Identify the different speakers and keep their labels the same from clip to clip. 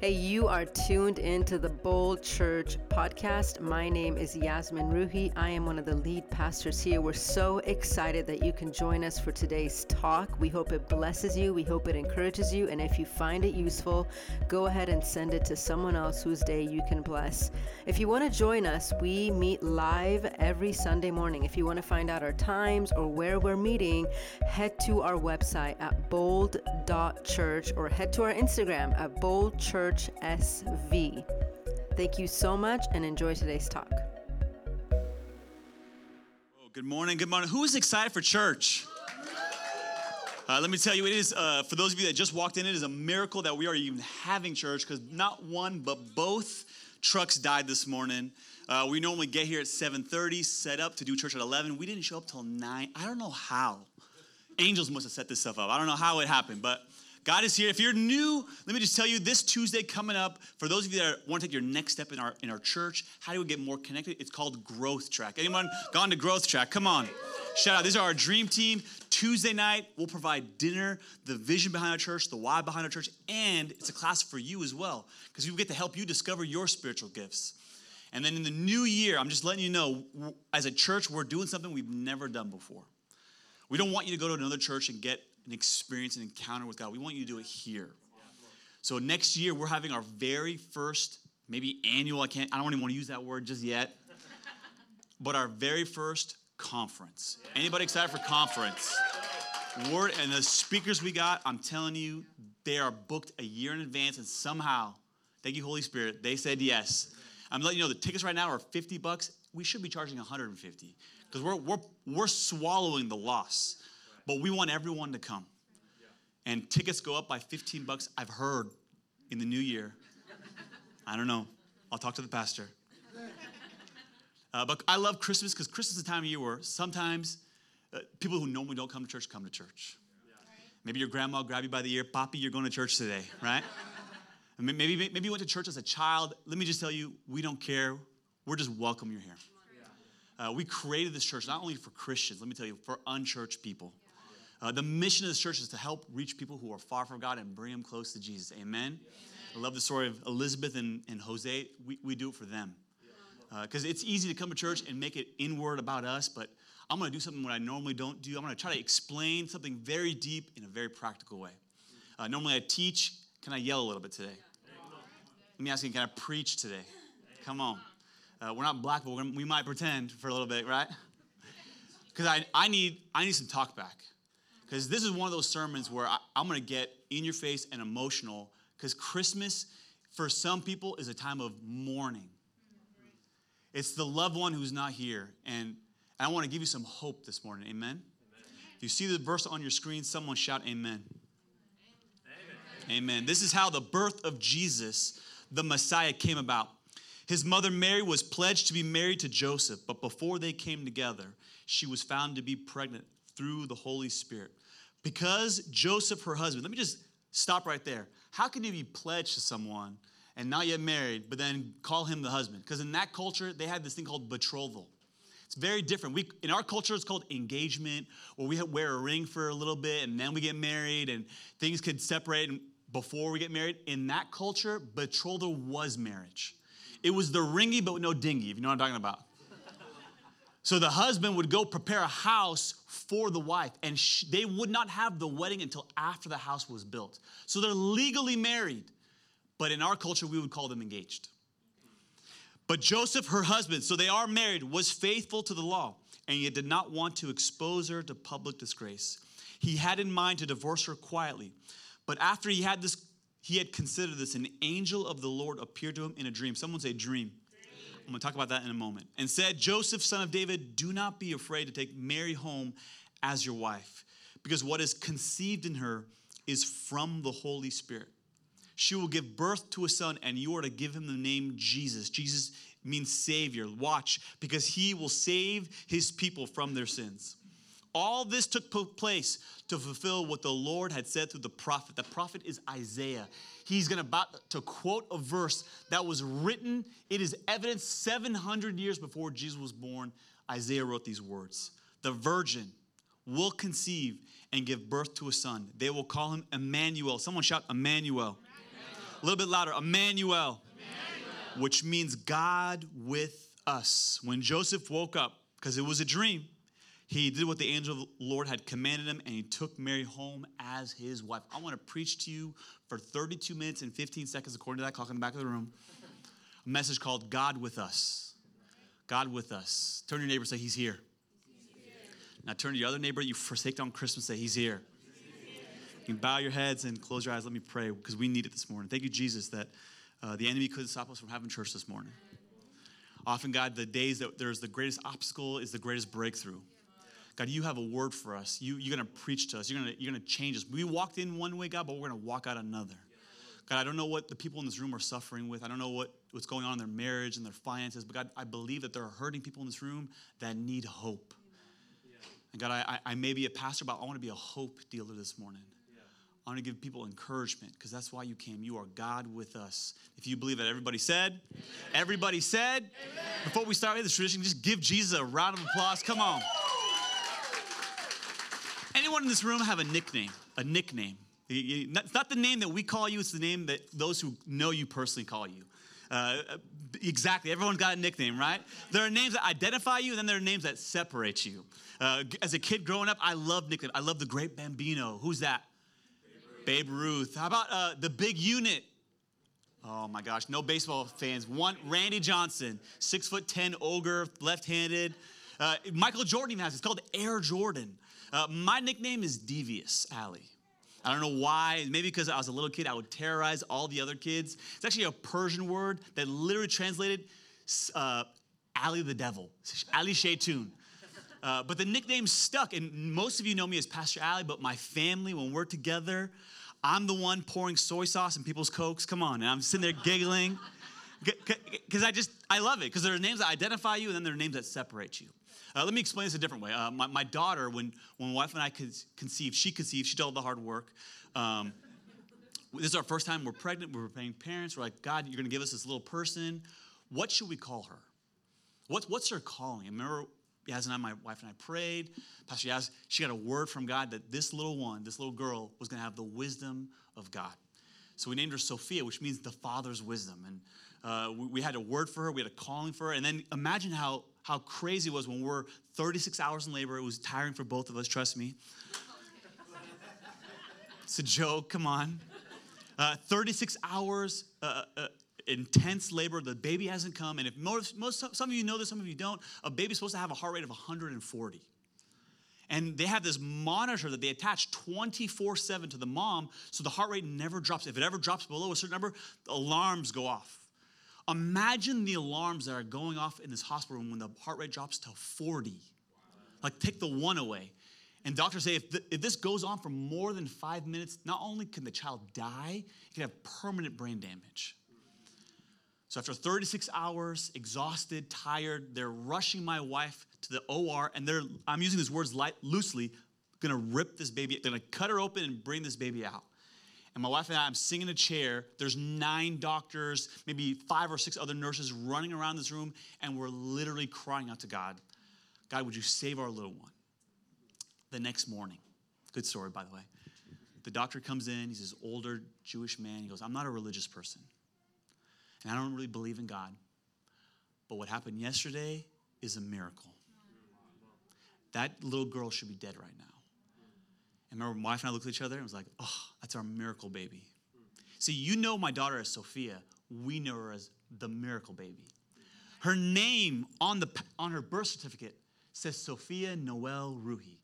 Speaker 1: Hey, you are tuned into the Bold Church podcast. My name is Yasmin Ruhi. I am one of the lead pastors here. We're so excited that you can join us for today's talk. We hope it blesses you, we hope it encourages you, and if you find it useful, go ahead and send it to someone else whose day you can bless. If you want to join us, we meet live every Sunday morning. If you want to find out our times or where we're meeting, head to our website at bold.church or head to our Instagram at boldchurch Church SV. Thank you so much and enjoy today's talk.
Speaker 2: Good morning. Good morning. Who is excited for church? Uh, let me tell you, it is, uh, for those of you that just walked in, it is a miracle that we are even having church because not one, but both trucks died this morning. Uh, we normally get here at 7.30, set up to do church at 11. We didn't show up till 9. I don't know how. Angels must have set this stuff up. I don't know how it happened, but God is here. If you're new, let me just tell you this Tuesday coming up, for those of you that want to take your next step in our in our church, how do we get more connected? It's called Growth Track. Anyone gone to Growth Track? Come on. Shout out. These are our dream team. Tuesday night, we'll provide dinner, the vision behind our church, the why behind our church, and it's a class for you as well, because we get to help you discover your spiritual gifts. And then in the new year, I'm just letting you know, as a church, we're doing something we've never done before. We don't want you to go to another church and get an experience, an encounter with God. We want you to do it here. So next year we're having our very first, maybe annual. I can't. I don't even want to use that word just yet. But our very first conference. Anybody excited for conference? Word and the speakers we got. I'm telling you, they are booked a year in advance, and somehow, thank you, Holy Spirit, they said yes. I'm letting you know the tickets right now are 50 bucks. We should be charging 150 because we're, we're, we're swallowing the loss. But we want everyone to come. And tickets go up by 15 bucks, I've heard, in the new year. I don't know. I'll talk to the pastor. Uh, but I love Christmas because Christmas is the time of year where sometimes uh, people who normally don't come to church come to church. Maybe your grandma will grab you by the ear, Poppy, you're going to church today, right? maybe, maybe you went to church as a child. Let me just tell you, we don't care. We're just welcome you're here. Uh, we created this church not only for Christians, let me tell you, for unchurched people. Uh, the mission of this church is to help reach people who are far from God and bring them close to Jesus. Amen? I love the story of Elizabeth and, and Jose. We, we do it for them. Because uh, it's easy to come to church and make it inward about us, but I'm going to do something what I normally don't do. I'm going to try to explain something very deep in a very practical way. Uh, normally I teach. Can I yell a little bit today? Let me ask you, can I preach today? Come on. Uh, we're not black, but we might pretend for a little bit, right? Because I, I, need, I need some talk back because this is one of those sermons where I, am going to get in your face and emotional because Christmas, for some people, is a time of mourning. It's the loved one who's not here. And I want to give you some hope this morning. Amen? amen. If you see the verse on your screen, someone shout amen. amen. Amen. This is how the birth of Jesus, the Messiah, came about. His mother Mary was pledged to be married to Joseph, but before they came together, she was found to be pregnant through the Holy Spirit. Because Joseph, her husband, let me just stop right there. How can you be pledged to someone and not yet married, but then call him the husband? Because in that culture, they had this thing called betrothal. It's very different. We, in our culture, it's called engagement, where we wear a ring for a little bit and then we get married and things could separate before we get married. In that culture, betrothal was marriage. It was the ringy but no dingy, if you know what I'm talking about. So the husband would go prepare a house for the wife, and sh- they would not have the wedding until after the house was built. So they're legally married, but in our culture, we would call them engaged. But Joseph, her husband, so they are married, was faithful to the law, and yet did not want to expose her to public disgrace. He had in mind to divorce her quietly. But after he had this, he had considered this, an angel of the Lord appeared to him in a dream. Someone say dream. I'm going to talk about that in a moment. And said, Joseph, son of David, do not be afraid to take Mary home as your wife, because what is conceived in her is from the Holy Spirit. She will give birth to a son, and you are to give him the name Jesus. Jesus means Savior. Watch, because he will save his people from their sins. All this took place to fulfill what the Lord had said through the prophet. The prophet is Isaiah. He's going to about to quote a verse that was written. It is evidence 700 years before Jesus was born. Isaiah wrote these words. The virgin will conceive and give birth to a son. They will call him Emmanuel. Someone shout Emmanuel. Emmanuel. A little bit louder. Emmanuel. Which means God with us. When Joseph woke up, because it was a dream, he did what the angel of the Lord had commanded him and he took Mary home as his wife. I want to preach to you for 32 minutes and 15 seconds, according to that clock in the back of the room. A message called God with Us. God with us. Turn to your neighbor say, He's here. Now turn to your other neighbor you forsaked on Christmas, say, He's here. You can bow your heads and close your eyes. Let me pray because we need it this morning. Thank you, Jesus, that uh, the enemy couldn't stop us from having church this morning. Often, God, the days that there's the greatest obstacle is the greatest breakthrough. God, you have a word for us. You, you're going to preach to us. You're going you're to change us. We walked in one way, God, but we're going to walk out another. God, I don't know what the people in this room are suffering with. I don't know what, what's going on in their marriage and their finances, but God, I believe that there are hurting people in this room that need hope. And God, I, I may be a pastor, but I want to be a hope dealer this morning. I want to give people encouragement because that's why you came. You are God with us. If you believe that everybody said, Amen. everybody said, Amen. before we start with this tradition, just give Jesus a round of applause. Come on. Anyone in this room have a nickname? A nickname? It's not the name that we call you, it's the name that those who know you personally call you. Uh, exactly. Everyone's got a nickname, right? There are names that identify you, and then there are names that separate you. Uh, as a kid growing up, I love nicknames. I love the Great Bambino. Who's that? Babe Ruth. Babe Ruth. How about uh, the Big Unit? Oh my gosh, no baseball fans. One, Randy Johnson, six foot ten ogre, left-handed. Uh, Michael Jordan has it. It's called Air Jordan. Uh, my nickname is Devious Ali. I don't know why. Maybe because I was a little kid, I would terrorize all the other kids. It's actually a Persian word that literally translated uh, Ali the devil, Ali Shaytun. Uh, but the nickname stuck, and most of you know me as Pastor Ali, but my family, when we're together, I'm the one pouring soy sauce in people's cokes. Come on, and I'm sitting there giggling because I just I love it because there are names that identify you, and then there are names that separate you. Uh, let me explain this a different way. Uh, my, my, daughter, when, when my wife and I conceived, she conceived, she did all the hard work. Um, this is our first time we're pregnant, we're paying parents. We're like, God, you're going to give us this little person. What should we call her? What, what's her calling? I remember Yaz and I, my wife and I prayed. Pastor Yaz, she got a word from God that this little one, this little girl, was going to have the wisdom of God. So we named her Sophia, which means the Father's wisdom. And uh, we, we, had a word for her, we had a calling for her. And then imagine how, how crazy it was when we're 36 hours in labor. It was tiring for both of us, trust me. it's a joke, come on. Uh, 36 hours, uh, uh, intense labor. The baby hasn't come. And if most, most, some of you know this, some of you don't, a baby's supposed to have a heart rate of 140. And they have this monitor that they attach 24 7 to the mom so the heart rate never drops. If it ever drops below a certain number, alarms go off. Imagine the alarms that are going off in this hospital room when the heart rate drops to 40. Like, take the one away. And doctors say if, if this goes on for more than five minutes, not only can the child die, it can have permanent brain damage. So after 36 hours, exhausted, tired, they're rushing my wife to the OR, and they're, I'm using these words light, loosely, gonna rip this baby, they're gonna cut her open and bring this baby out. And my wife and I, I'm sitting in a chair. There's nine doctors, maybe five or six other nurses running around this room, and we're literally crying out to God God, would you save our little one? The next morning, good story, by the way. The doctor comes in, he's this older Jewish man. He goes, I'm not a religious person. And I don't really believe in God. But what happened yesterday is a miracle. That little girl should be dead right now. And my wife and I looked at each other and was like, oh, that's our miracle baby. See, you know my daughter as Sophia. We know her as the miracle baby. Her name on, the, on her birth certificate says Sophia Noel Ruhi.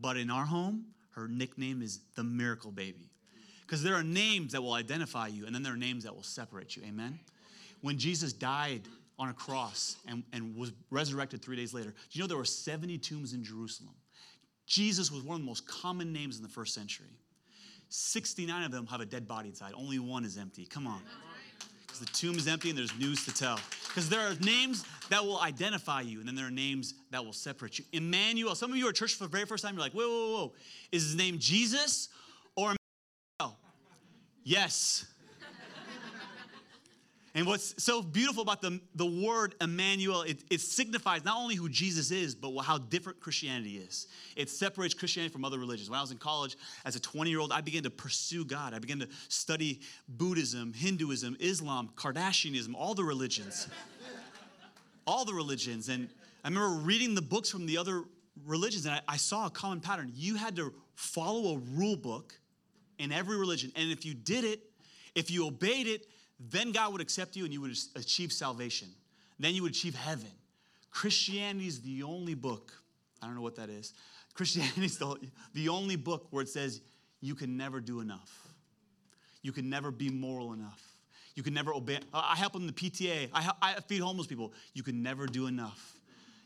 Speaker 2: But in our home, her nickname is the miracle baby. Because there are names that will identify you, and then there are names that will separate you. Amen? when Jesus died on a cross and, and was resurrected three days later, do you know there were 70 tombs in Jerusalem? Jesus was one of the most common names in the first century. 69 of them have a dead body inside, only one is empty. Come on. Because the tomb is empty and there's news to tell. Because there are names that will identify you, and then there are names that will separate you. Emmanuel, some of you are church for the very first time, you're like, whoa, whoa, whoa. Is his name Jesus or Emmanuel? Yes. And what's so beautiful about the, the word Emmanuel, it, it signifies not only who Jesus is, but how different Christianity is. It separates Christianity from other religions. When I was in college as a 20 year old, I began to pursue God. I began to study Buddhism, Hinduism, Islam, Kardashianism, all the religions. all the religions. And I remember reading the books from the other religions, and I, I saw a common pattern. You had to follow a rule book in every religion. And if you did it, if you obeyed it, then God would accept you and you would achieve salvation. Then you would achieve heaven. Christianity is the only book, I don't know what that is. Christianity is the, the only book where it says you can never do enough. You can never be moral enough. You can never obey. I help in the PTA. I, I feed homeless people. You can never do enough.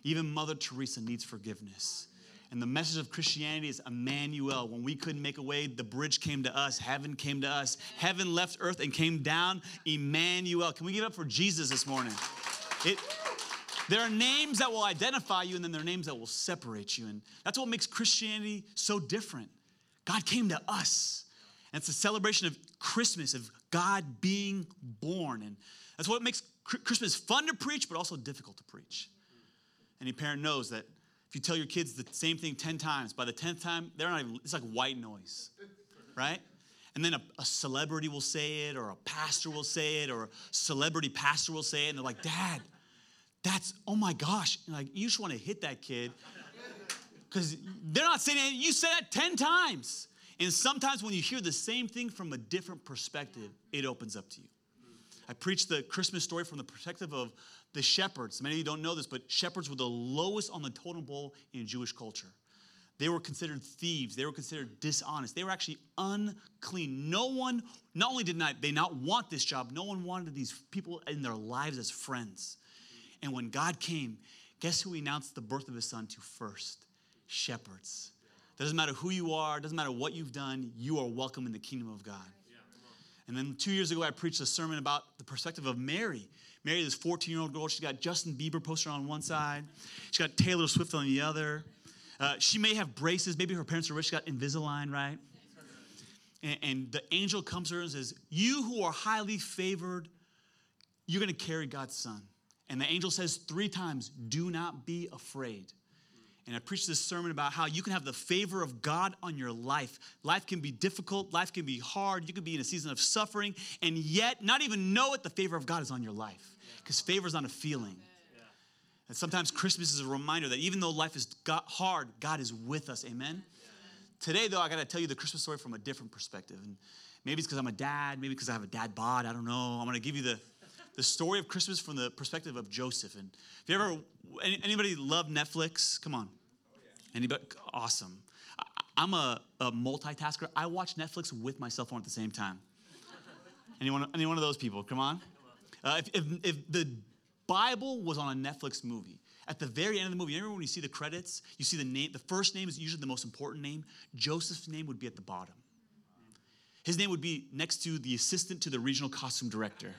Speaker 2: Even Mother Teresa needs forgiveness. And the message of Christianity is Emmanuel. When we couldn't make a way, the bridge came to us, heaven came to us. Heaven left earth and came down. Emmanuel. Can we give up for Jesus this morning? It, there are names that will identify you, and then there are names that will separate you. And that's what makes Christianity so different. God came to us. And it's a celebration of Christmas, of God being born. And that's what makes Christmas fun to preach, but also difficult to preach. Any parent knows that if you tell your kids the same thing 10 times, by the 10th time, they're not even, it's like white noise, right? And then a, a, celebrity will say it, or a pastor will say it, or a celebrity pastor will say it, and they're like, Dad, that's, oh my gosh. And like, you just want to hit that kid. Because they're not saying it, you said that 10 times. And sometimes when you hear the same thing from a different perspective, it opens up to you. I preached the Christmas story from the perspective of the shepherds. Many of you don't know this, but shepherds were the lowest on the totem pole in Jewish culture. They were considered thieves. They were considered dishonest. They were actually unclean. No one, not only did not they not want this job, no one wanted these people in their lives as friends. And when God came, guess who he announced the birth of his son to first? Shepherds. It Doesn't matter who you are, doesn't matter what you've done, you are welcome in the kingdom of God. And then two years ago, I preached a sermon about the perspective of Mary. Mary, this 14 year old girl, she's got Justin Bieber poster on one side, she's got Taylor Swift on the other. Uh, she may have braces, maybe her parents are rich, she got Invisalign, right? And, and the angel comes to her and says, You who are highly favored, you're gonna carry God's son. And the angel says three times, Do not be afraid. And I preached this sermon about how you can have the favor of God on your life. Life can be difficult, life can be hard, you can be in a season of suffering, and yet not even know it, the favor of God is on your life. Because favor is not a feeling. And sometimes Christmas is a reminder that even though life is hard, God is with us. Amen? Today, though, I got to tell you the Christmas story from a different perspective. And maybe it's because I'm a dad, maybe because I have a dad bod, I don't know. I'm going to give you the, the story of Christmas from the perspective of Joseph. And if you ever, anybody love Netflix? Come on. Anybody? Awesome. I'm a, a multitasker. I watch Netflix with my cell phone at the same time. Anyone, any one of those people? Come on. Uh, if, if, if the Bible was on a Netflix movie, at the very end of the movie, remember when you see the credits, you see the name, the first name is usually the most important name. Joseph's name would be at the bottom. His name would be next to the assistant to the regional costume director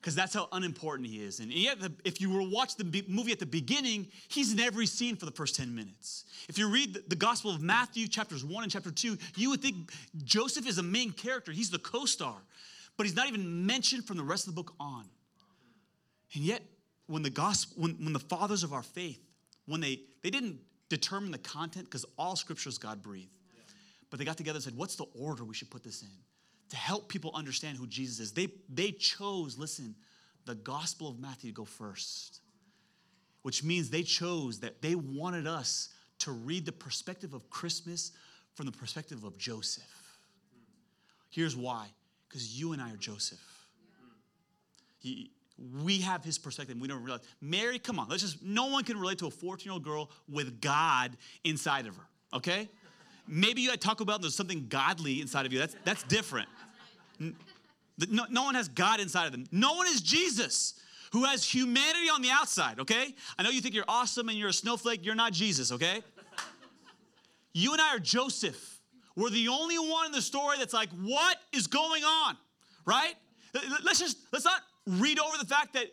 Speaker 2: because that's how unimportant he is. And yet, if you were watch the movie at the beginning, he's in every scene for the first 10 minutes. If you read the Gospel of Matthew, chapters 1 and chapter 2, you would think Joseph is a main character. He's the co star, but he's not even mentioned from the rest of the book on. And yet, when the gospel, when, when the fathers of our faith, when they, they didn't determine the content, because all scripture is God breathed, but they got together and said, What's the order we should put this in? To help people understand who Jesus is. They, they chose, listen, the Gospel of Matthew to go first, which means they chose that they wanted us to read the perspective of Christmas from the perspective of Joseph. Here's why because you and I are Joseph. He, we have his perspective. We don't realize. Mary, come on, let's just, no one can relate to a 14 year old girl with God inside of her, okay? Maybe you had Taco Bell and there's something godly inside of you. That's, that's different. No, no one has God inside of them. No one is Jesus who has humanity on the outside, okay? I know you think you're awesome and you're a snowflake. You're not Jesus, okay? You and I are Joseph. We're the only one in the story that's like, what is going on, right? Let's just, let's not read over the fact that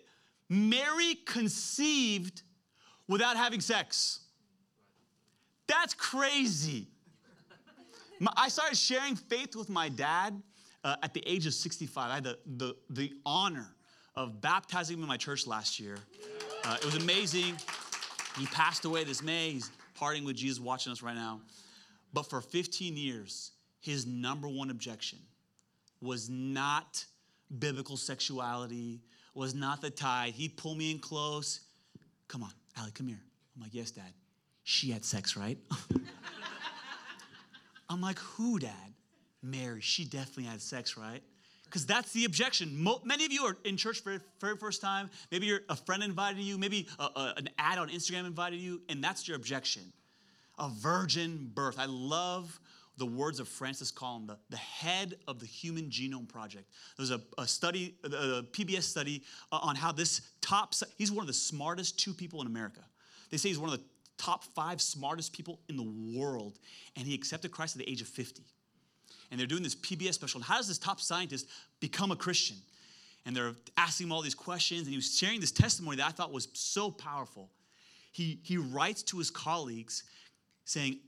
Speaker 2: Mary conceived without having sex. That's crazy. I started sharing faith with my dad uh, at the age of 65. I had the, the, the honor of baptizing him in my church last year. Uh, it was amazing. He passed away this May. He's parting with Jesus, watching us right now. But for 15 years, his number one objection was not biblical sexuality, was not the tithe. He'd pull me in close. Come on, Ali, come here. I'm like, yes, Dad. She had sex, right? I'm like, who, Dad? Mary. She definitely had sex, right? Because that's the objection. Mo- many of you are in church for the very first time. Maybe you're, a friend invited you. Maybe a, a, an ad on Instagram invited you, and that's your objection. A virgin birth. I love the words of Francis Collins, the, the head of the Human Genome Project. There's a, a study, a PBS study uh, on how this top, he's one of the smartest two people in America. They say he's one of the top five smartest people in the world, and he accepted Christ at the age of 50. And they're doing this PBS special. How does this top scientist become a Christian? And they're asking him all these questions, and he was sharing this testimony that I thought was so powerful. He, he writes to his colleagues saying,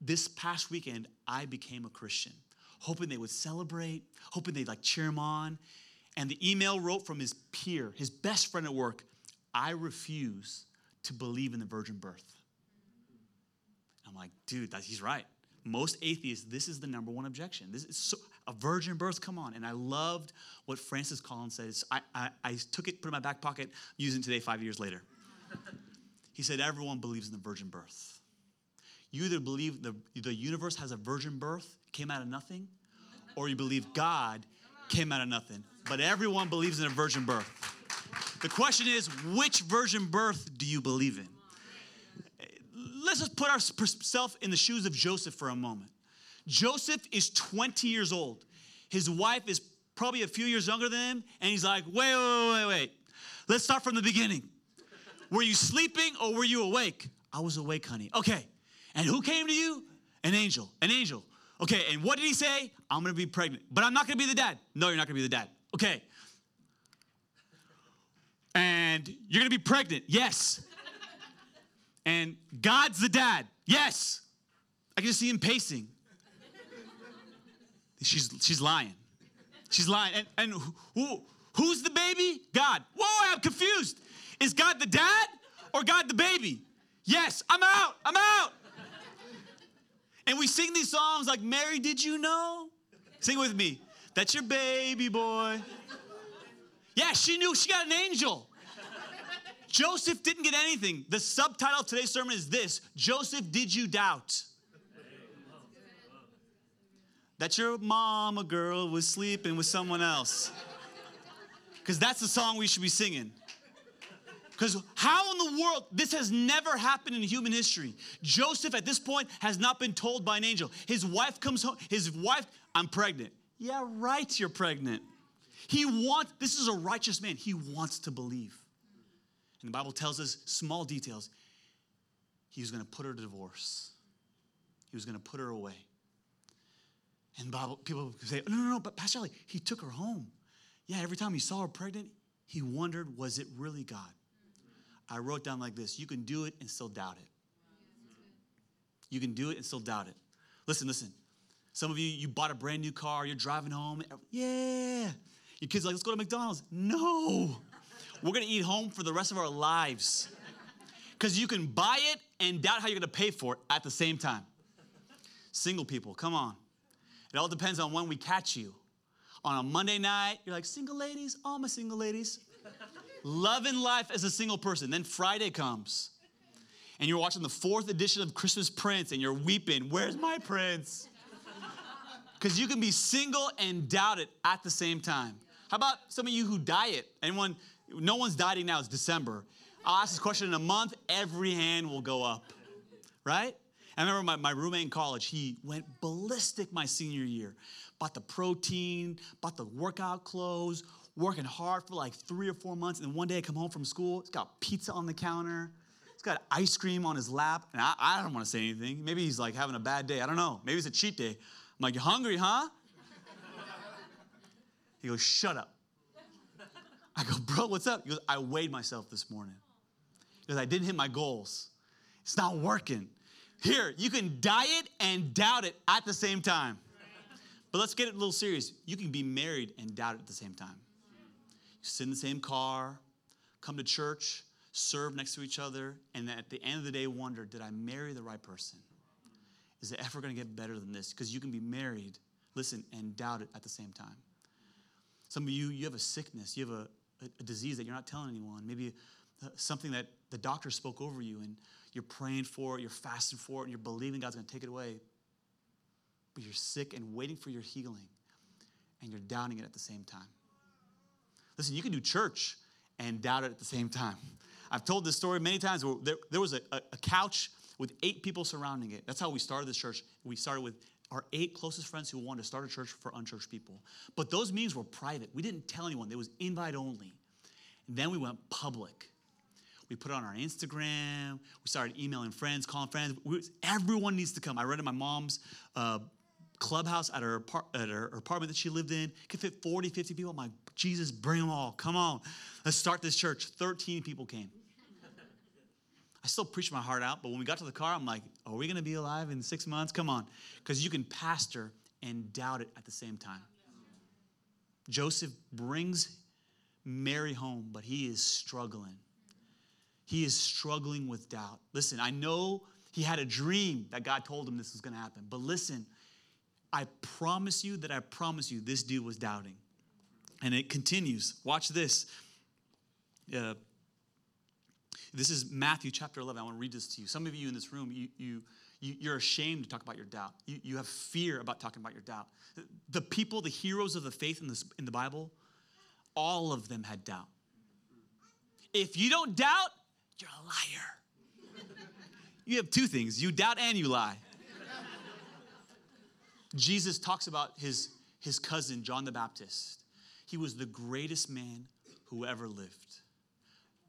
Speaker 2: This past weekend, I became a Christian, hoping they would celebrate, hoping they'd like cheer him on. And the email wrote from his peer, his best friend at work, I refuse to believe in the virgin birth. I'm like, dude, that, he's right. Most atheists, this is the number one objection. This is so, a virgin birth, come on. And I loved what Francis Collins says. I, I, I took it, put it in my back pocket, using it today five years later. he said, everyone believes in the virgin birth. You either believe the, the universe has a virgin birth, came out of nothing, or you believe God came out of nothing. But everyone believes in a virgin birth. The question is, which virgin birth do you believe in? Let's just put ourselves in the shoes of Joseph for a moment. Joseph is 20 years old. His wife is probably a few years younger than him, and he's like, wait, wait, wait, wait. Let's start from the beginning. Were you sleeping or were you awake? I was awake, honey. Okay. And who came to you? An angel. An angel. Okay. And what did he say? I'm going to be pregnant, but I'm not going to be the dad. No, you're not going to be the dad. Okay. And you're going to be pregnant. Yes and God's the dad. Yes. I can just see him pacing. She's, she's lying. She's lying. And, and who, who's the baby? God. Whoa, I'm confused. Is God the dad or God the baby? Yes, I'm out. I'm out. And we sing these songs like, Mary, did you know? Sing with me. That's your baby boy. Yeah, she knew she got an angel. Joseph didn't get anything. The subtitle of today's sermon is this Joseph, did you doubt? That your mom, mama girl was sleeping with someone else. Because that's the song we should be singing. Because how in the world, this has never happened in human history. Joseph at this point has not been told by an angel. His wife comes home, his wife, I'm pregnant. Yeah, right, you're pregnant. He wants, this is a righteous man. He wants to believe. And the Bible tells us small details. He was going to put her to divorce, he was going to put her away. And Bible, people say, no, no, no, but Pastor Ali, he took her home. Yeah, every time he saw her pregnant, he wondered, was it really God? I wrote down like this you can do it and still doubt it. You can do it and still doubt it. Listen, listen. Some of you, you bought a brand new car, you're driving home. Yeah. Your kids like, let's go to McDonald's. No. We're gonna eat home for the rest of our lives. Because you can buy it and doubt how you're gonna pay for it at the same time. Single people, come on. It all depends on when we catch you. On a Monday night, you're like, single ladies, all my single ladies. Loving life as a single person. Then Friday comes, and you're watching the fourth edition of Christmas Prince, and you're weeping, Where's my prince? Because you can be single and doubt it at the same time. How about some of you who diet? Anyone no one's dieting now, it's December. I'll ask this question in a month, every hand will go up, right? I remember my, my roommate in college, he went ballistic my senior year. Bought the protein, bought the workout clothes, working hard for like three or four months. And then one day I come home from school, he's got pizza on the counter, he's got ice cream on his lap. And I, I don't want to say anything. Maybe he's like having a bad day. I don't know. Maybe it's a cheat day. I'm like, You hungry, huh? He goes, Shut up. I go, bro, what's up? He goes, I weighed myself this morning because I didn't hit my goals. It's not working. Here, you can diet and doubt it at the same time. But let's get it a little serious. You can be married and doubt it at the same time. You sit in the same car, come to church, serve next to each other, and at the end of the day, wonder, did I marry the right person? Is it ever going to get better than this? Because you can be married, listen, and doubt it at the same time. Some of you, you have a sickness, you have a, a, a disease that you're not telling anyone. Maybe uh, something that the doctor spoke over you, and you're praying for it, you're fasting for it, and you're believing God's going to take it away. But you're sick and waiting for your healing, and you're doubting it at the same time. Listen, you can do church and doubt it at the same time. I've told this story many times where there, there was a, a, a couch with eight people surrounding it. That's how we started this church. We started with our eight closest friends who wanted to start a church for unchurched people. But those meetings were private. We didn't tell anyone. It was invite only. And then we went public. We put it on our Instagram. We started emailing friends, calling friends. We, everyone needs to come. I rented my mom's uh, clubhouse at her, at her apartment that she lived in. Could fit 40, 50 people. I'm like, Jesus, bring them all. Come on. Let's start this church. 13 people came. I still preach my heart out, but when we got to the car, I'm like, are we going to be alive in six months? Come on. Because you can pastor and doubt it at the same time. Joseph brings Mary home, but he is struggling. He is struggling with doubt. Listen, I know he had a dream that God told him this was going to happen, but listen, I promise you that I promise you this dude was doubting. And it continues. Watch this. Uh, this is Matthew chapter 11. I want to read this to you. Some of you in this room, you, you, you, are ashamed to talk about your doubt. You, you have fear about talking about your doubt. The people, the heroes of the faith in, this, in the Bible, all of them had doubt. If you don't doubt, you're a liar. you have two things you doubt and you lie. Jesus talks about his, his cousin, John the Baptist. He was the greatest man who ever lived.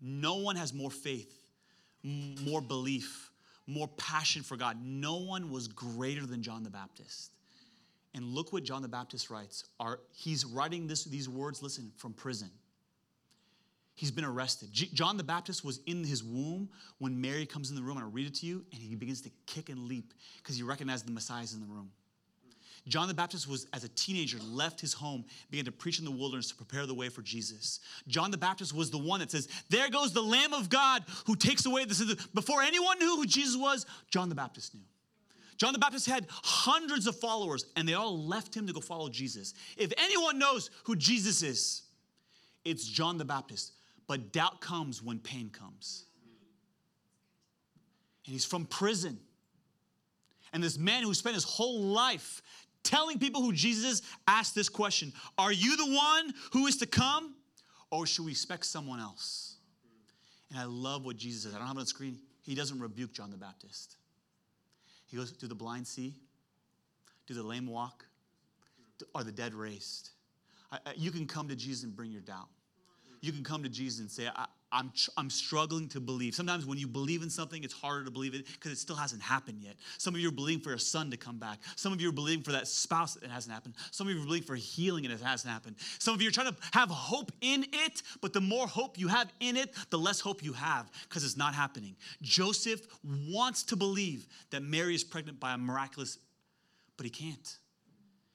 Speaker 2: No one has more faith, more belief, more passion for God. No one was greater than John the Baptist. And look what John the Baptist writes. He's writing this, these words, listen, from prison. He's been arrested. John the Baptist was in his womb when Mary comes in the room, and I'll read it to you, and he begins to kick and leap because he recognized the Messiah's in the room. John the Baptist was, as a teenager, left his home, began to preach in the wilderness to prepare the way for Jesus. John the Baptist was the one that says, There goes the Lamb of God who takes away the sins. Before anyone knew who Jesus was, John the Baptist knew. John the Baptist had hundreds of followers, and they all left him to go follow Jesus. If anyone knows who Jesus is, it's John the Baptist. But doubt comes when pain comes. And he's from prison. And this man who spent his whole life telling people who Jesus is, ask this question Are you the one who is to come, or should we expect someone else? And I love what Jesus says. I don't have it on screen. He doesn't rebuke John the Baptist. He goes, Do the blind see? Do the lame walk? Are the dead raised? You can come to Jesus and bring your doubt. You can come to Jesus and say, I'm, I'm struggling to believe. Sometimes when you believe in something, it's harder to believe it because it still hasn't happened yet. Some of you are believing for a son to come back. Some of you are believing for that spouse that hasn't happened. Some of you are believing for healing and it hasn't happened. Some of you are trying to have hope in it, but the more hope you have in it, the less hope you have because it's not happening. Joseph wants to believe that Mary is pregnant by a miraculous, but he can't.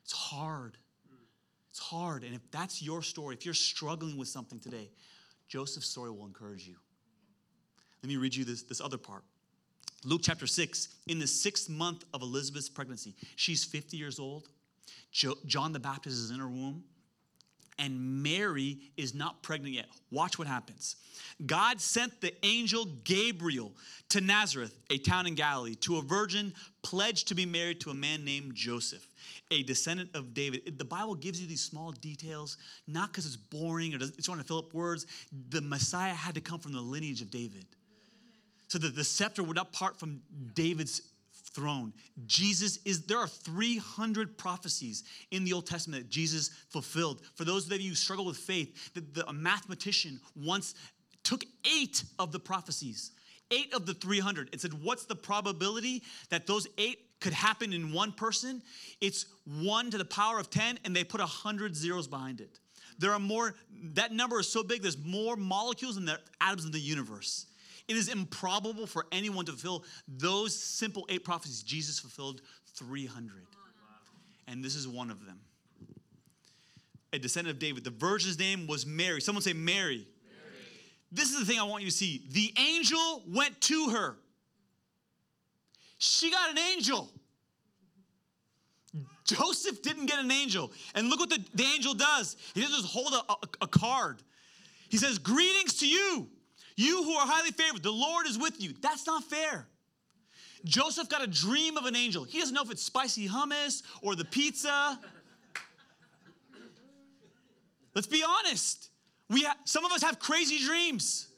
Speaker 2: It's hard. It's hard. And if that's your story, if you're struggling with something today, Joseph's story will encourage you. Let me read you this, this other part. Luke chapter 6, in the sixth month of Elizabeth's pregnancy, she's 50 years old. Jo- John the Baptist is in her womb, and Mary is not pregnant yet. Watch what happens. God sent the angel Gabriel to Nazareth, a town in Galilee, to a virgin pledged to be married to a man named Joseph a descendant of David. The Bible gives you these small details, not because it's boring or it's trying to fill up words. The Messiah had to come from the lineage of David. So that the scepter would not part from David's throne. Jesus is, there are 300 prophecies in the Old Testament that Jesus fulfilled. For those of you who struggle with faith, the, the, a mathematician once took eight of the prophecies, eight of the 300, and said, What's the probability that those eight could happen in one person, it's one to the power of 10, and they put 100 zeros behind it. There are more, that number is so big, there's more molecules than the atoms in the universe. It is improbable for anyone to fulfill those simple eight prophecies. Jesus fulfilled 300. and this is one of them. A descendant of David. The virgin's name was Mary. Someone say Mary. Mary. This is the thing I want you to see. The angel went to her. She got an angel. Joseph didn't get an angel. And look what the, the angel does. He doesn't just hold a, a, a card. He says, Greetings to you, you who are highly favored. The Lord is with you. That's not fair. Joseph got a dream of an angel. He doesn't know if it's spicy hummus or the pizza. Let's be honest. We ha- some of us have crazy dreams.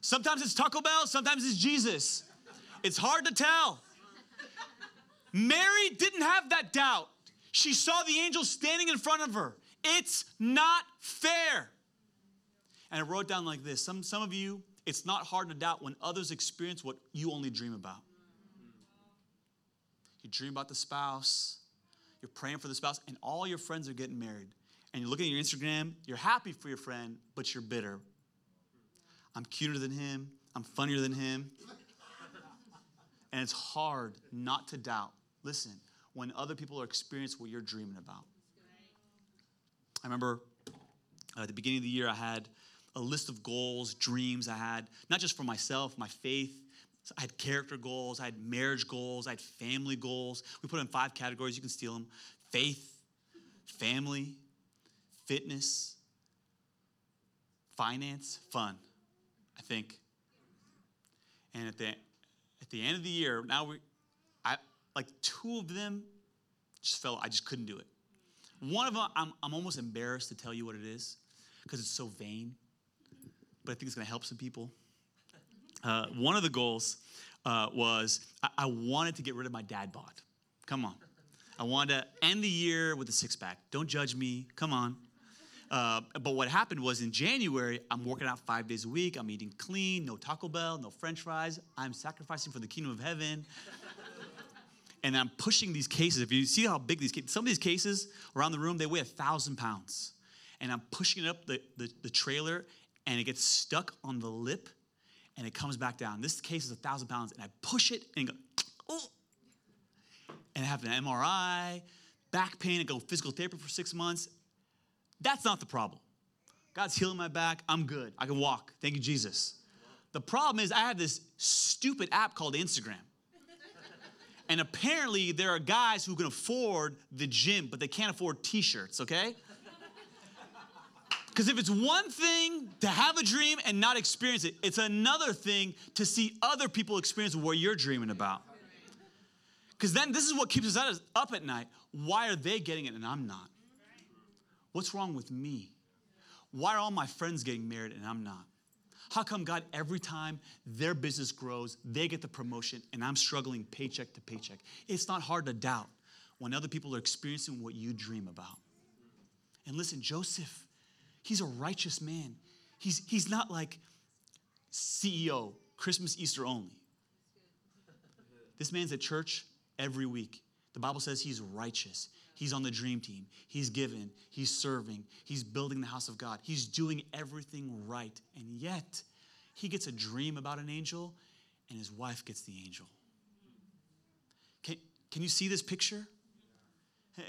Speaker 2: Sometimes it's Taco Bell, sometimes it's Jesus. It's hard to tell. Mary didn't have that doubt. She saw the angel standing in front of her. It's not fair. And I wrote down like this some, some of you, it's not hard to doubt when others experience what you only dream about. You dream about the spouse, you're praying for the spouse, and all your friends are getting married. And you're looking at your Instagram, you're happy for your friend, but you're bitter. I'm cuter than him, I'm funnier than him. And it's hard not to doubt. Listen, when other people are experiencing what you're dreaming about. I remember uh, at the beginning of the year, I had a list of goals, dreams I had, not just for myself, my faith. I had character goals, I had marriage goals, I had family goals. We put them in five categories, you can steal them faith, family, fitness, finance, fun, I think. And at the, at the end of the year, now we, like two of them just felt I just couldn't do it. One of them, I'm, I'm almost embarrassed to tell you what it is because it's so vain, but I think it's going to help some people. Uh, one of the goals uh, was I, I wanted to get rid of my dad bod. Come on. I wanted to end the year with a six pack. Don't judge me. Come on. Uh, but what happened was in January, I'm working out five days a week. I'm eating clean, no Taco Bell, no French fries. I'm sacrificing for the kingdom of heaven. And I'm pushing these cases. If you see how big these cases, some of these cases around the room, they weigh a thousand pounds. And I'm pushing it up the, the, the trailer, and it gets stuck on the lip, and it comes back down. This case is a thousand pounds, and I push it and go, oh. And I have an MRI, back pain, and go physical therapy for six months. That's not the problem. God's healing my back. I'm good. I can walk. Thank you, Jesus. The problem is, I have this stupid app called Instagram. And apparently, there are guys who can afford the gym, but they can't afford t shirts, okay? Because if it's one thing to have a dream and not experience it, it's another thing to see other people experience what you're dreaming about. Because then this is what keeps us up at night. Why are they getting it and I'm not? What's wrong with me? Why are all my friends getting married and I'm not? How come God, every time their business grows, they get the promotion and I'm struggling paycheck to paycheck? It's not hard to doubt when other people are experiencing what you dream about. And listen, Joseph, he's a righteous man. He's, he's not like CEO, Christmas, Easter only. This man's at church every week. The Bible says he's righteous. He's on the dream team. He's given. He's serving. He's building the house of God. He's doing everything right. And yet, he gets a dream about an angel, and his wife gets the angel. Can, can you see this picture?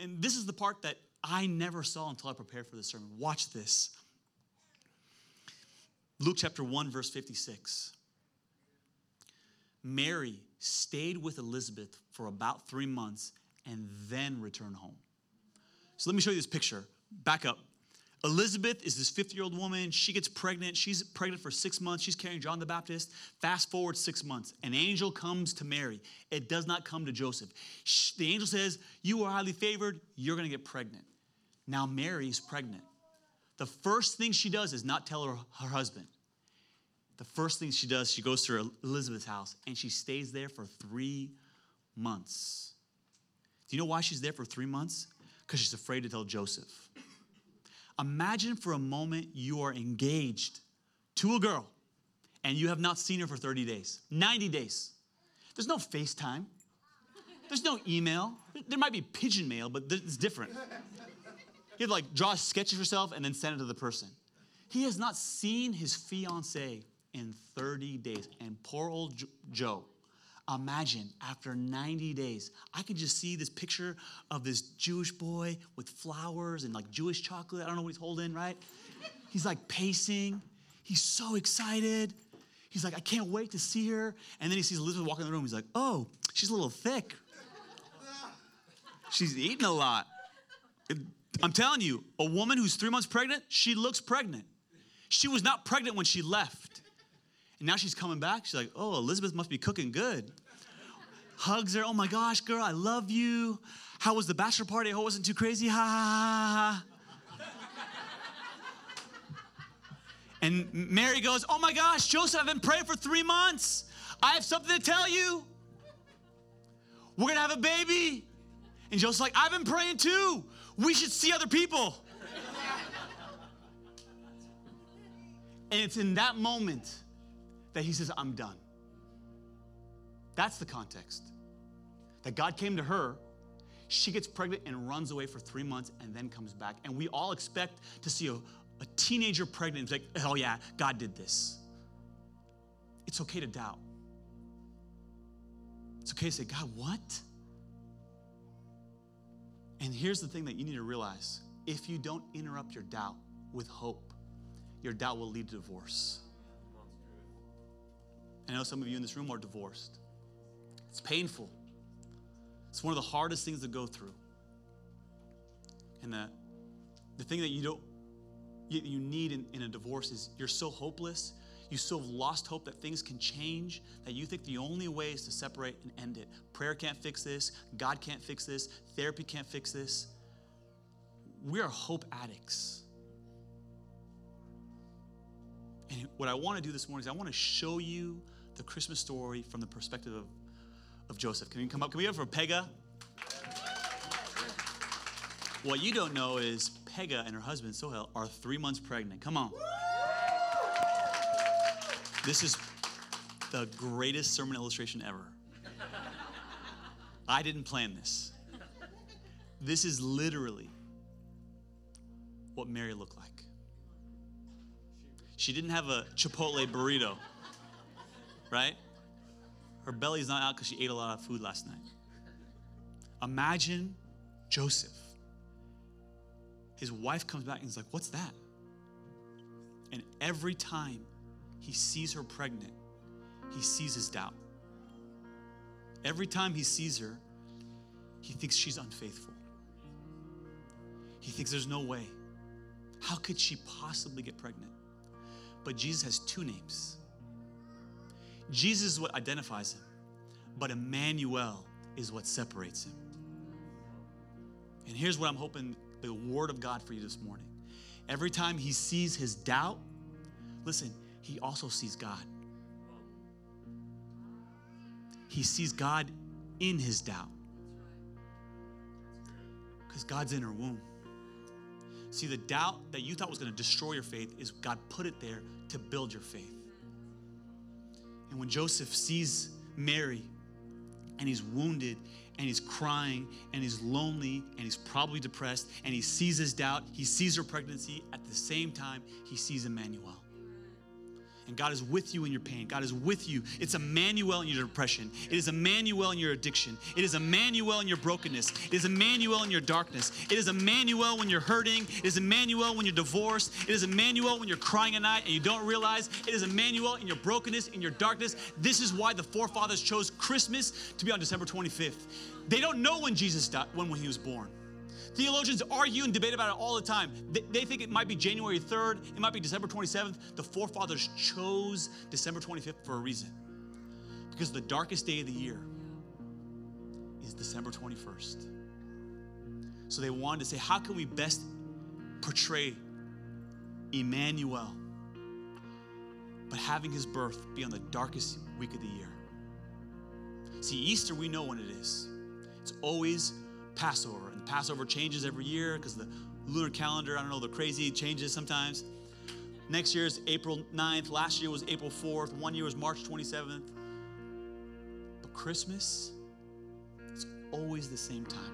Speaker 2: And this is the part that I never saw until I prepared for this sermon. Watch this. Luke chapter 1, verse 56. Mary stayed with Elizabeth for about three months and then return home. So let me show you this picture. Back up. Elizabeth is this 50 year old woman. She gets pregnant. She's pregnant for six months. She's carrying John the Baptist. Fast forward six months. An angel comes to Mary. It does not come to Joseph. The angel says, You are highly favored. You're going to get pregnant. Now Mary is pregnant. The first thing she does is not tell her, her husband. The first thing she does, she goes to Elizabeth's house and she stays there for three months. Do you know why she's there for three months? Because she's afraid to tell Joseph. Imagine for a moment you are engaged to a girl and you have not seen her for 30 days, 90 days. There's no FaceTime, there's no email. There might be pigeon mail, but it's different. You have to like draw a sketch of yourself and then send it to the person. He has not seen his fiance in 30 days. And poor old Joe, Imagine after 90 days, I can just see this picture of this Jewish boy with flowers and like Jewish chocolate. I don't know what he's holding, right? He's like pacing. He's so excited. He's like, I can't wait to see her. And then he sees Elizabeth walk in the room. He's like, oh, she's a little thick. She's eating a lot. I'm telling you, a woman who's three months pregnant, she looks pregnant. She was not pregnant when she left. And now she's coming back. She's like, oh, Elizabeth must be cooking good. Hugs her. Oh my gosh, girl, I love you. How was the bachelor party? I hope it wasn't too crazy. Ha ha ha ha. And Mary goes, Oh my gosh, Joseph, I've been praying for three months. I have something to tell you. We're gonna have a baby. And Joseph's like, I've been praying too. We should see other people. and it's in that moment that he says, I'm done. That's the context. That God came to her, she gets pregnant and runs away for three months and then comes back. And we all expect to see a, a teenager pregnant and like, oh yeah, God did this. It's okay to doubt. It's okay to say, God, what? And here's the thing that you need to realize if you don't interrupt your doubt with hope, your doubt will lead to divorce. I know some of you in this room are divorced. It's painful. It's one of the hardest things to go through. And the, the thing that you don't you, need in, in a divorce is you're so hopeless, you so lost hope that things can change that you think the only way is to separate and end it. Prayer can't fix this, God can't fix this, therapy can't fix this. We are hope addicts. And what I want to do this morning is I want to show you the Christmas story from the perspective of, of Joseph. Can you come up? Can we have for Pega? What you don't know is Pega and her husband Sohel are three months pregnant. Come on. This is the greatest sermon illustration ever. I didn't plan this. This is literally what Mary looked like. She didn't have a Chipotle burrito, right? Her belly's not out because she ate a lot of food last night. Imagine Joseph. His wife comes back and he's like, What's that? And every time he sees her pregnant, he sees his doubt. Every time he sees her, he thinks she's unfaithful. He thinks there's no way. How could she possibly get pregnant? But Jesus has two names. Jesus is what identifies him, but Emmanuel is what separates him. And here's what I'm hoping the word of God for you this morning. Every time he sees his doubt, listen, he also sees God. He sees God in his doubt. Because God's in her womb. See, the doubt that you thought was going to destroy your faith is God put it there to build your faith. And when Joseph sees Mary and he's wounded and he's crying and he's lonely and he's probably depressed and he sees his doubt, he sees her pregnancy, at the same time, he sees Emmanuel. And God is with you in your pain. God is with you. It's Emmanuel in your depression. It is Emmanuel in your addiction. It is Emmanuel in your brokenness. It is Emmanuel in your darkness. It is Emmanuel when you're hurting. It is Emmanuel when you're divorced. It is Emmanuel when you're crying at night and you don't realize. It is Emmanuel in your brokenness, in your darkness. This is why the forefathers chose Christmas to be on December 25th. They don't know when Jesus died, when, when he was born. Theologians argue and debate about it all the time. They, think it might be January 3rd, it might be December 27th. The forefathers chose December 25th for a reason. Because the darkest day of the year is December 21st. So they wanted to say, how can we best portray Emmanuel, but having his birth be on the darkest week of the year? See, Easter, we know when it is. It's always Passover. Passover changes every year because the lunar calendar, I don't know, the crazy changes sometimes. Next year is April 9th. Last year was April 4th. One year was March 27th. But Christmas, it's always the same time.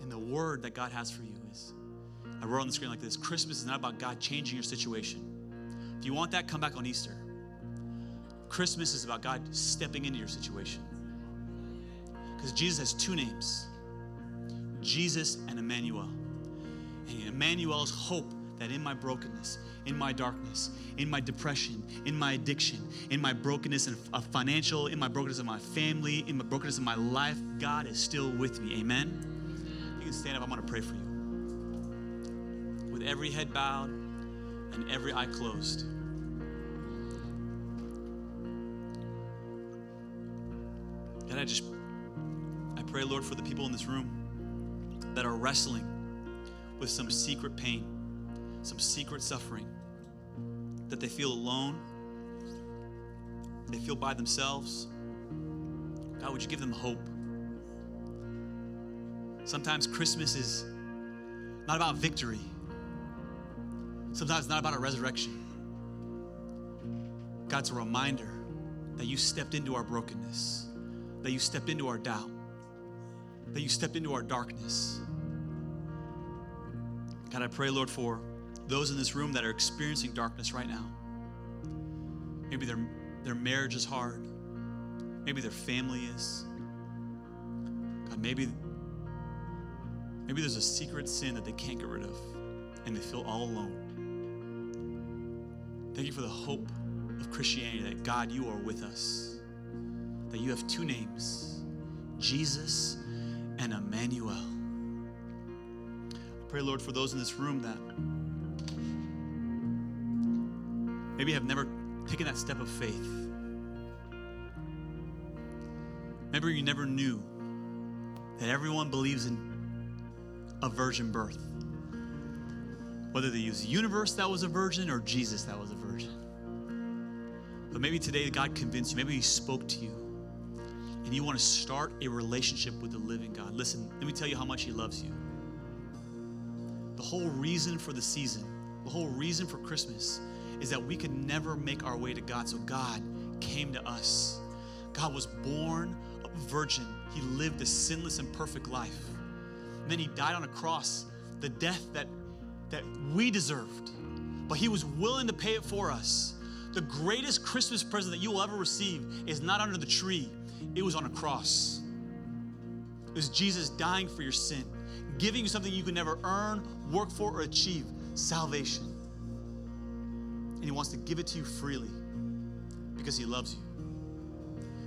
Speaker 2: And the word that God has for you is I wrote on the screen like this Christmas is not about God changing your situation. If you want that, come back on Easter. Christmas is about God stepping into your situation. Because Jesus has two names Jesus and Emmanuel. And Emmanuel's hope that in my brokenness, in my darkness, in my depression, in my addiction, in my brokenness uh, financial, in my brokenness of my family, in my brokenness of my life, God is still with me. Amen. You can stand up. I'm going to pray for you. With every head bowed and every eye closed. God, I just pray, Lord, for the people in this room that are wrestling with some secret pain, some secret suffering, that they feel alone, they feel by themselves. God, would you give them hope? Sometimes Christmas is not about victory. Sometimes it's not about a resurrection. God's a reminder that you stepped into our brokenness, that you stepped into our doubt, that you stepped into our darkness. God, I pray, Lord, for those in this room that are experiencing darkness right now. Maybe their, their marriage is hard. Maybe their family is. God, maybe, maybe there's a secret sin that they can't get rid of and they feel all alone. Thank you for the hope of Christianity that God, you are with us, that you have two names Jesus and Emmanuel. I pray, Lord, for those in this room that maybe have never taken that step of faith. Maybe you never knew that everyone believes in a virgin birth. Whether they use the universe that was a virgin or Jesus that was a virgin. But maybe today God convinced you, maybe He spoke to you, and you want to start a relationship with the living God. Listen, let me tell you how much He loves you. The whole reason for the season, the whole reason for Christmas is that we could never make our way to God. So God came to us. God was born a virgin. He lived a sinless and perfect life. And then he died on a cross, the death that, that we deserved. But he was willing to pay it for us. The greatest Christmas present that you will ever receive is not under the tree, it was on a cross. It was Jesus dying for your sin, giving you something you could never earn, work for, or achieve salvation. And He wants to give it to you freely because He loves you.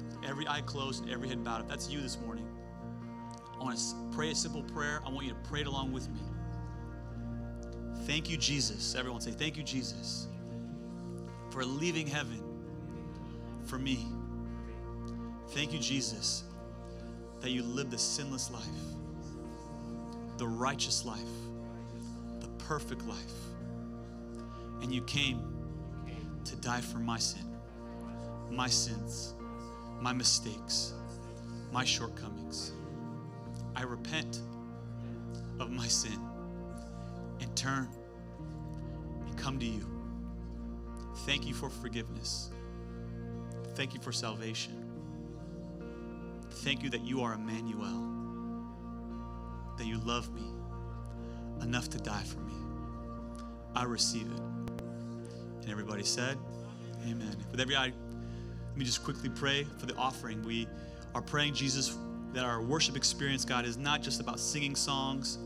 Speaker 2: With Every eye closed and every head bowed. If that's you this morning, I want to pray a simple prayer. I want you to pray it along with me. Thank you, Jesus. Everyone say, Thank you, Jesus, for leaving heaven for me. Thank you, Jesus, that you lived the sinless life, the righteous life, the perfect life. And you came to die for my sin, my sins, my mistakes, my shortcomings. I repent of my sin and turn and come to you. Thank you for forgiveness. Thank you for salvation. Thank you that you are Emmanuel, that you love me enough to die for me. I receive it. And everybody said, Amen. With every eye, let me just quickly pray for the offering. We are praying, Jesus, that our worship experience, God, is not just about singing songs.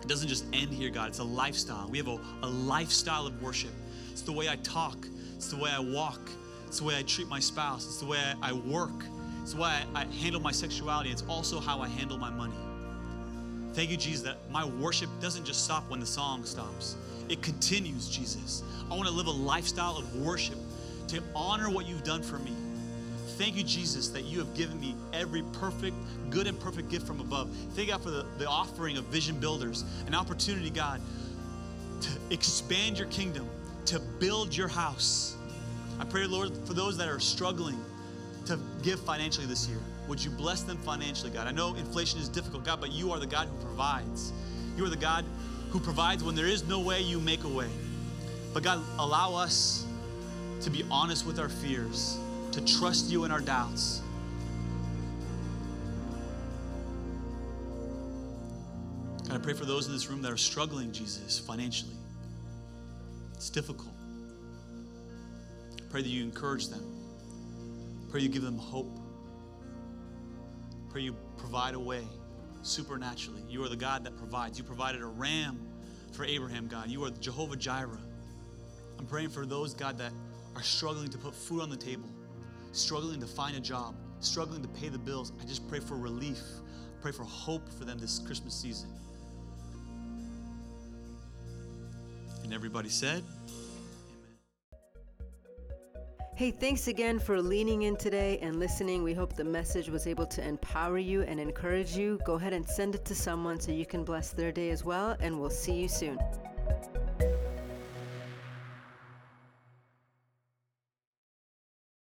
Speaker 2: It doesn't just end here, God. It's a lifestyle. We have a, a lifestyle of worship. It's the way I talk, it's the way I walk, it's the way I treat my spouse, it's the way I, I work, it's why I, handle my sexuality. It's also how I handle my money. Thank you, Jesus, that my worship doesn't just stop when the song stops, it continues, Jesus. I want to live a lifestyle of worship to honor what you've done for me. Thank you, Jesus, that you have given me every perfect, good and perfect gift from above. Thank God for the, the offering of Vision Builders, an opportunity, God, to expand your kingdom, to build your house. I pray, Lord, for those that are struggling to give financially this year, would you bless them financially, God? I know inflation is difficult, God, but you are the God who provides. You are the God who provides when there is no way, you make a way. But God, allow us to be honest with our fears, to trust you in our doubts. God, I pray for those in this room that are struggling, Jesus, financially. It's difficult. I pray that you encourage them. Pray you give them hope. Pray you provide a way supernaturally. You are the God that provides. You provided a ram for Abraham, God. You are Jehovah Jireh. I'm praying for those, God, that are struggling to put food on the table, struggling to find a job, struggling to pay the bills. I just pray for relief. Pray for hope for them this Christmas season. And everybody said,
Speaker 1: Hey, thanks again for leaning in today and listening. We hope the message was able to empower you and encourage you. Go ahead and send it to someone so you can bless their day as well, and we'll see you soon.